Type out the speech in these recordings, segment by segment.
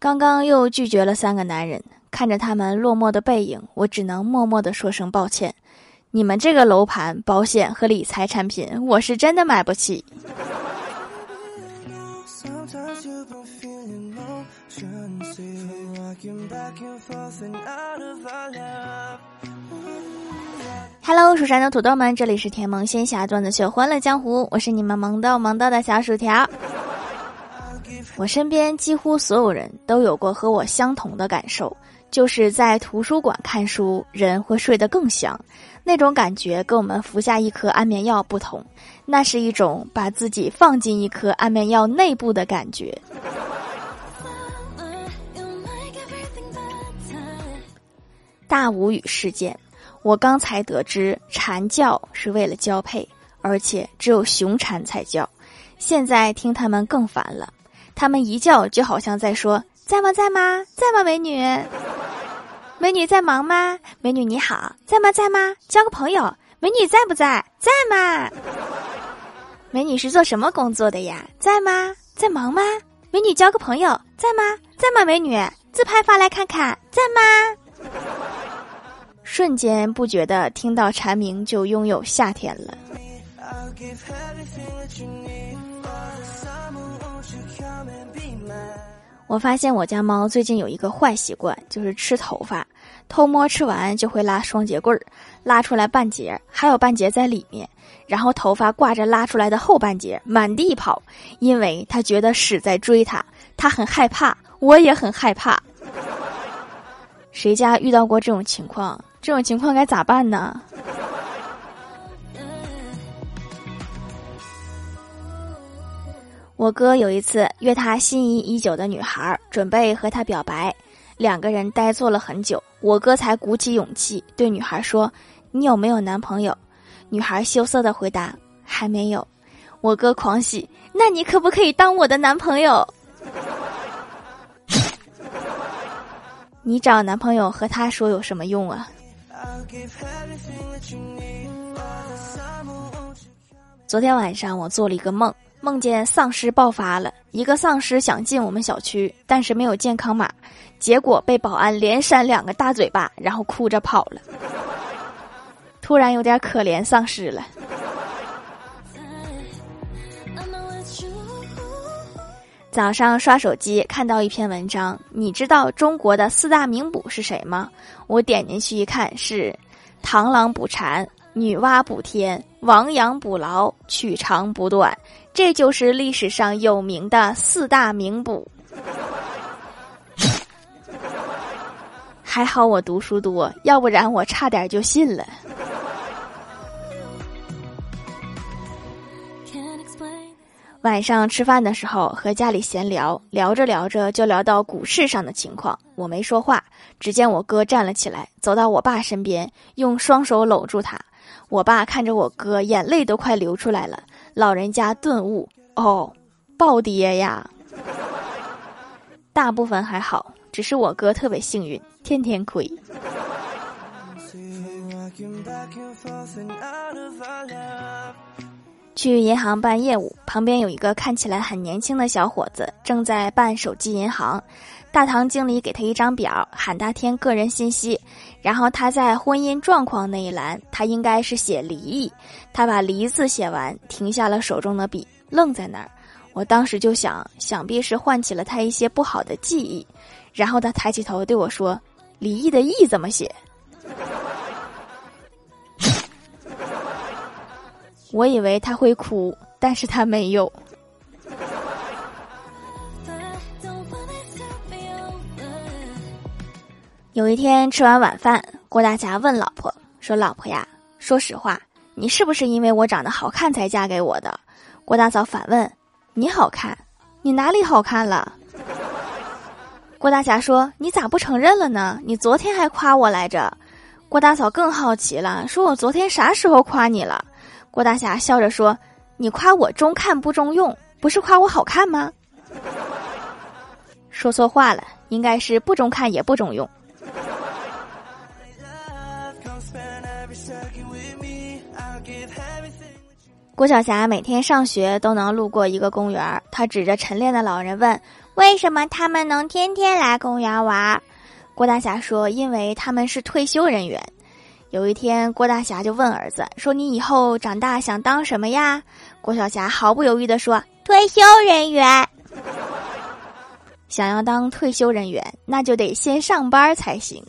刚刚又拒绝了三个男人，看着他们落寞的背影，我只能默默的说声抱歉。你们这个楼盘、保险和理财产品，我是真的买不起。Hello，蜀山的土豆们，这里是甜萌仙侠段子秀《欢乐江湖》，我是你们萌豆萌豆的小薯条。我身边几乎所有人都有过和我相同的感受，就是在图书馆看书，人会睡得更香。那种感觉跟我们服下一颗安眠药不同，那是一种把自己放进一颗安眠药内部的感觉。大无语事件，我刚才得知蝉叫是为了交配，而且只有雄蝉才叫。现在听他们更烦了。他们一叫，就好像在说：“在吗？在吗？在吗？美女，美女在忙吗？美女你好，在吗？在吗？交个朋友。美女在不在？在吗？美女是做什么工作的呀？在吗？在忙吗？美女交个朋友，在吗？在吗？美女自拍发来看看，在吗？瞬间不觉得听到蝉鸣就拥有夏天了。”我发现我家猫最近有一个坏习惯，就是吃头发，偷摸吃完就会拉双节棍儿，拉出来半截，还有半截在里面，然后头发挂着拉出来的后半截，满地跑，因为它觉得屎在追它，它很害怕，我也很害怕。谁家遇到过这种情况？这种情况该咋办呢？我哥有一次约他心仪已久的女孩，准备和她表白，两个人呆坐了很久，我哥才鼓起勇气对女孩说：“你有没有男朋友？”女孩羞涩的回答：“还没有。”我哥狂喜：“那你可不可以当我的男朋友？” 你找男朋友和他说有什么用啊？昨天晚上我做了一个梦。梦见丧尸爆发了，一个丧尸想进我们小区，但是没有健康码，结果被保安连扇两个大嘴巴，然后哭着跑了。突然有点可怜丧尸了。早上刷手机看到一篇文章，你知道中国的四大名捕是谁吗？我点进去一看，是螳螂捕蝉。女娲补天，亡羊补牢，取长补短，这就是历史上有名的四大名捕。还好我读书多，要不然我差点就信了。晚上吃饭的时候和家里闲聊，聊着聊着就聊到股市上的情况，我没说话。只见我哥站了起来，走到我爸身边，用双手搂住他。我爸看着我哥，眼泪都快流出来了。老人家顿悟：哦，暴跌呀！大部分还好，只是我哥特别幸运，天天亏。去银行办业务，旁边有一个看起来很年轻的小伙子，正在办手机银行。大堂经理给他一张表，喊他填个人信息，然后他在婚姻状况那一栏，他应该是写离异。他把离字写完，停下了手中的笔，愣在那儿。我当时就想，想必是唤起了他一些不好的记忆。然后他抬起头对我说：“离异的异怎么写？” 我以为他会哭，但是他没有。有一天吃完晚饭，郭大侠问老婆说：“老婆呀，说实话，你是不是因为我长得好看才嫁给我的？”郭大嫂反问：“你好看？你哪里好看了？”郭大侠说：“你咋不承认了呢？你昨天还夸我来着。”郭大嫂更好奇了，说：“我昨天啥时候夸你了？”郭大侠笑着说：“你夸我中看不中用，不是夸我好看吗？”说错话了，应该是不中看也不中用。郭晓霞每天上学都能路过一个公园，她指着晨练的老人问：“为什么他们能天天来公园玩？郭大侠说：“因为他们是退休人员。”有一天，郭大侠就问儿子说：“你以后长大想当什么呀？”郭小霞毫不犹豫地说：“退休人员。”想要当退休人员，那就得先上班才行。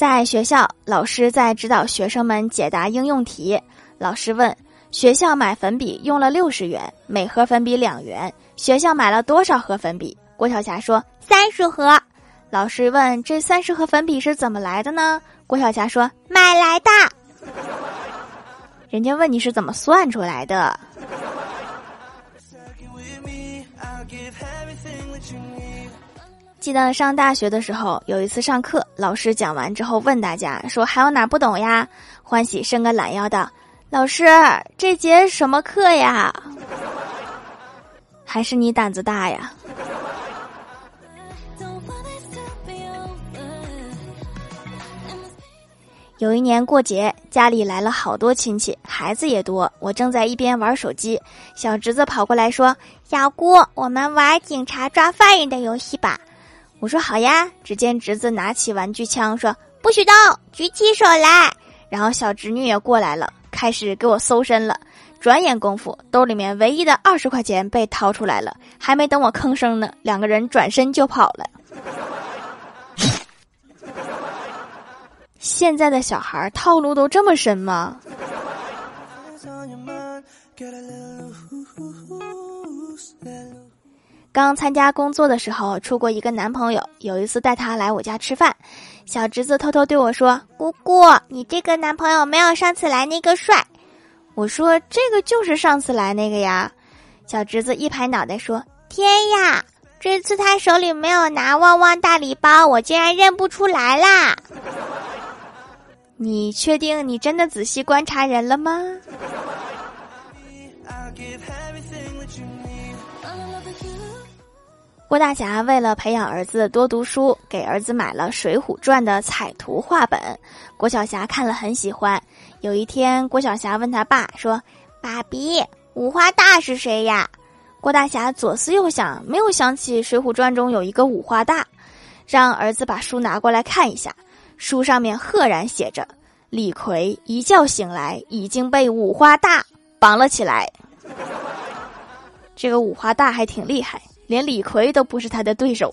在学校，老师在指导学生们解答应用题。老师问：“学校买粉笔用了六十元，每盒粉笔两元，学校买了多少盒粉笔？”郭晓霞说：“三十盒。”老师问：“这三十盒粉笔是怎么来的呢？”郭晓霞说：“买来的。”人家问你是怎么算出来的？记得上大学的时候，有一次上课，老师讲完之后问大家说：“还有哪不懂呀？”欢喜伸个懒腰道：“老师，这节什么课呀？”还是你胆子大呀？有一年过节，家里来了好多亲戚，孩子也多。我正在一边玩手机，小侄子跑过来说：“小姑，我们玩警察抓犯人的游戏吧。”我说好呀，只见侄子拿起玩具枪说：“不许动，举起手来。”然后小侄女也过来了，开始给我搜身了。转眼功夫，兜里面唯一的二十块钱被掏出来了，还没等我吭声呢，两个人转身就跑了。现在的小孩套路都这么深吗？刚参加工作的时候，处过一个男朋友。有一次带他来我家吃饭，小侄子偷偷对我说：“姑姑，你这个男朋友没有上次来那个帅。”我说：“这个就是上次来那个呀。”小侄子一拍脑袋说：“天呀，这次他手里没有拿旺旺大礼包，我竟然认不出来啦！”你确定你真的仔细观察人了吗？郭大侠为了培养儿子多读书，给儿子买了《水浒传》的彩图画本。郭晓霞看了很喜欢。有一天，郭晓霞问他爸说：“爸比，五花大是谁呀？”郭大侠左思右想，没有想起《水浒传》中有一个五花大，让儿子把书拿过来看一下。书上面赫然写着：“李逵一觉醒来，已经被五花大绑了起来。”这个五花大还挺厉害。连李逵都不是他的对手。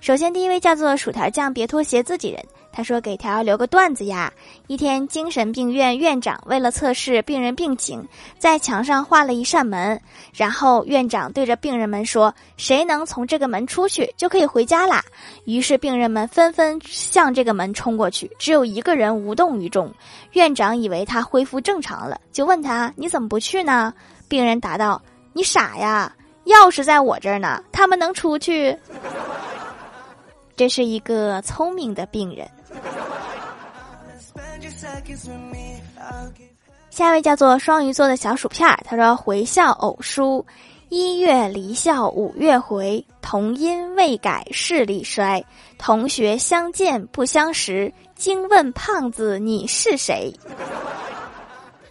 首先，第一位叫做薯条酱，别拖鞋，自己人。他说：“给条留个段子呀。一天，精神病院院长为了测试病人病情，在墙上画了一扇门。然后院长对着病人们说：‘谁能从这个门出去，就可以回家啦。’于是病人们纷纷向这个门冲过去，只有一个人无动于衷。院长以为他恢复正常了，就问他：‘你怎么不去呢？’病人答道：‘你傻呀，钥匙在我这儿呢，他们能出去。’这是一个聪明的病人。”下一位叫做双鱼座的小薯片，他说：“回校偶书，一月离校五月回，童音未改视力衰。同学相见不相识，惊问胖子你是谁？”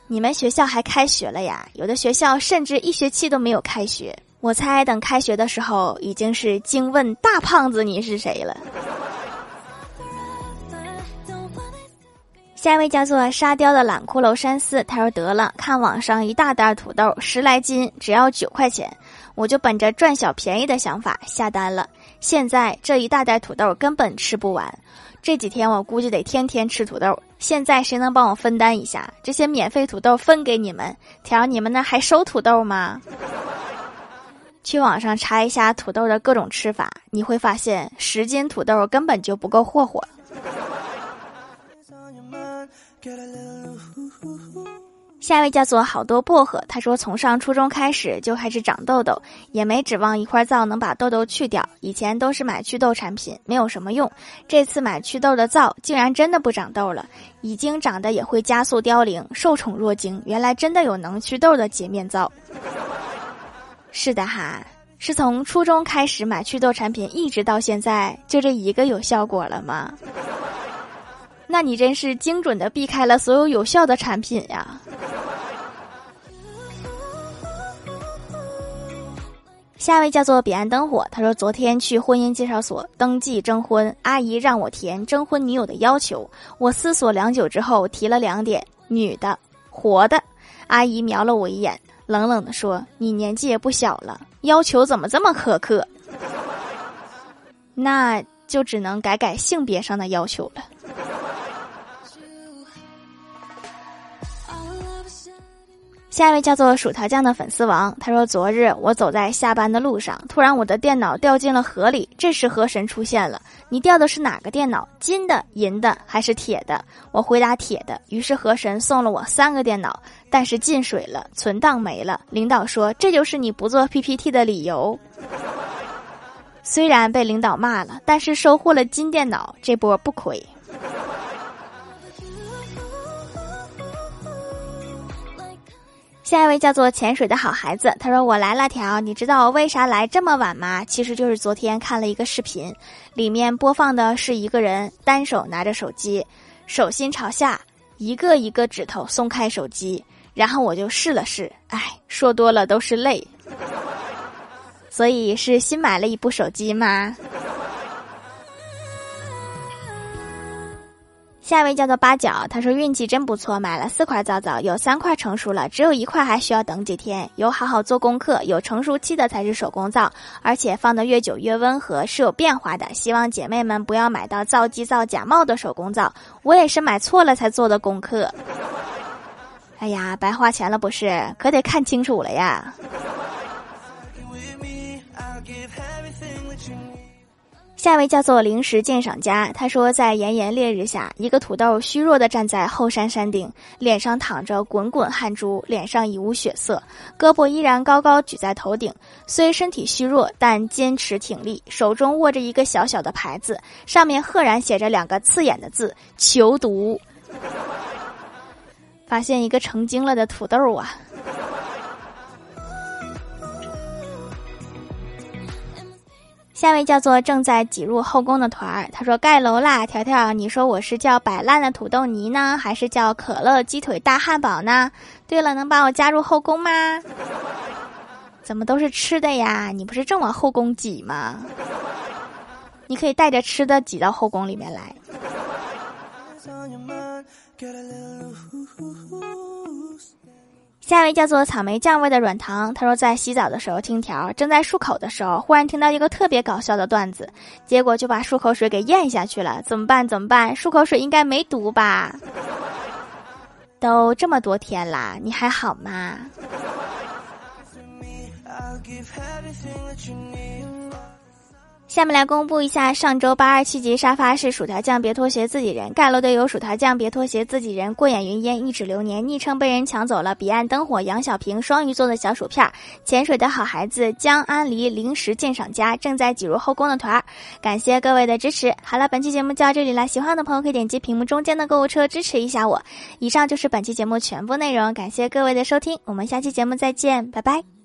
你们学校还开学了呀？有的学校甚至一学期都没有开学。我猜等开学的时候，已经是惊问大胖子你是谁了。下一位叫做沙雕的懒骷髅山寺，他说得了，看网上一大袋土豆十来斤，只要九块钱，我就本着赚小便宜的想法下单了。现在这一大袋土豆根本吃不完，这几天我估计得天天吃土豆。现在谁能帮我分担一下？这些免费土豆分给你们，条你们那还收土豆吗？去网上查一下土豆的各种吃法，你会发现十斤土豆根本就不够霍霍。下一位叫做好多薄荷，他说从上初中开始就开始长痘痘，也没指望一块皂能把痘痘去掉。以前都是买祛痘产品，没有什么用。这次买祛痘的皂，竟然真的不长痘了，已经长得也会加速凋零，受宠若惊。原来真的有能祛痘的洁面皂。是的哈，是从初中开始买祛痘产品，一直到现在，就这一个有效果了吗？那你真是精准的避开了所有有效的产品呀！下一位叫做彼岸灯火，他说昨天去婚姻介绍所登记征婚，阿姨让我填征婚女友的要求，我思索良久之后提了两点：女的，活的。阿姨瞄了我一眼，冷冷地说：“你年纪也不小了，要求怎么这么苛刻？那就只能改改性别上的要求了。”下一位叫做薯条酱的粉丝王，他说：“昨日我走在下班的路上，突然我的电脑掉进了河里。这时河神出现了，你掉的是哪个电脑？金的、银的还是铁的？”我回答铁的。于是河神送了我三个电脑，但是进水了，存档没了。领导说：“这就是你不做 PPT 的理由。”虽然被领导骂了，但是收获了金电脑，这波不亏。下一位叫做潜水的好孩子，他说：“我来了条，你知道我为啥来这么晚吗？其实就是昨天看了一个视频，里面播放的是一个人单手拿着手机，手心朝下，一个一个指头松开手机，然后我就试了试，哎，说多了都是泪。所以是新买了一部手机吗？”下一位叫做八角，他说运气真不错，买了四块皂皂，有三块成熟了，只有一块还需要等几天。有好好做功课，有成熟期的才是手工皂，而且放的越久越温和，是有变化的。希望姐妹们不要买到皂基皂假冒的手工皂，我也是买错了才做的功课。哎呀，白花钱了不是？可得看清楚了呀。下一位叫做零食鉴赏家，他说，在炎炎烈日下，一个土豆虚弱的站在后山山顶，脸上淌着滚滚汗珠，脸上已无血色，胳膊依然高高举在头顶，虽身体虚弱，但坚持挺立，手中握着一个小小的牌子，上面赫然写着两个刺眼的字：求读。发现一个成精了的土豆啊！下位叫做正在挤入后宫的团儿，他说盖楼啦，条条，你说我是叫摆烂的土豆泥呢，还是叫可乐鸡腿大汉堡呢？对了，能把我加入后宫吗？怎么都是吃的呀？你不是正往后宫挤吗？你可以带着吃的挤到后宫里面来。下一位叫做草莓酱味的软糖，他说在洗澡的时候听条，正在漱口的时候，忽然听到一个特别搞笑的段子，结果就把漱口水给咽下去了，怎么办？怎么办？漱口水应该没毒吧？都这么多天啦，你还好吗？下面来公布一下上周八二七级沙发是薯条酱，别拖鞋自己人盖楼队友薯条酱，别拖鞋自己人过眼云烟一指流年，昵称被人抢走了。彼岸灯火杨小平双鱼座的小薯片，潜水的好孩子江安离零食鉴赏家正在挤入后宫的团儿，感谢各位的支持。好了，本期节目就到这里了，喜欢的朋友可以点击屏幕中间的购物车支持一下我。以上就是本期节目全部内容，感谢各位的收听，我们下期节目再见，拜拜。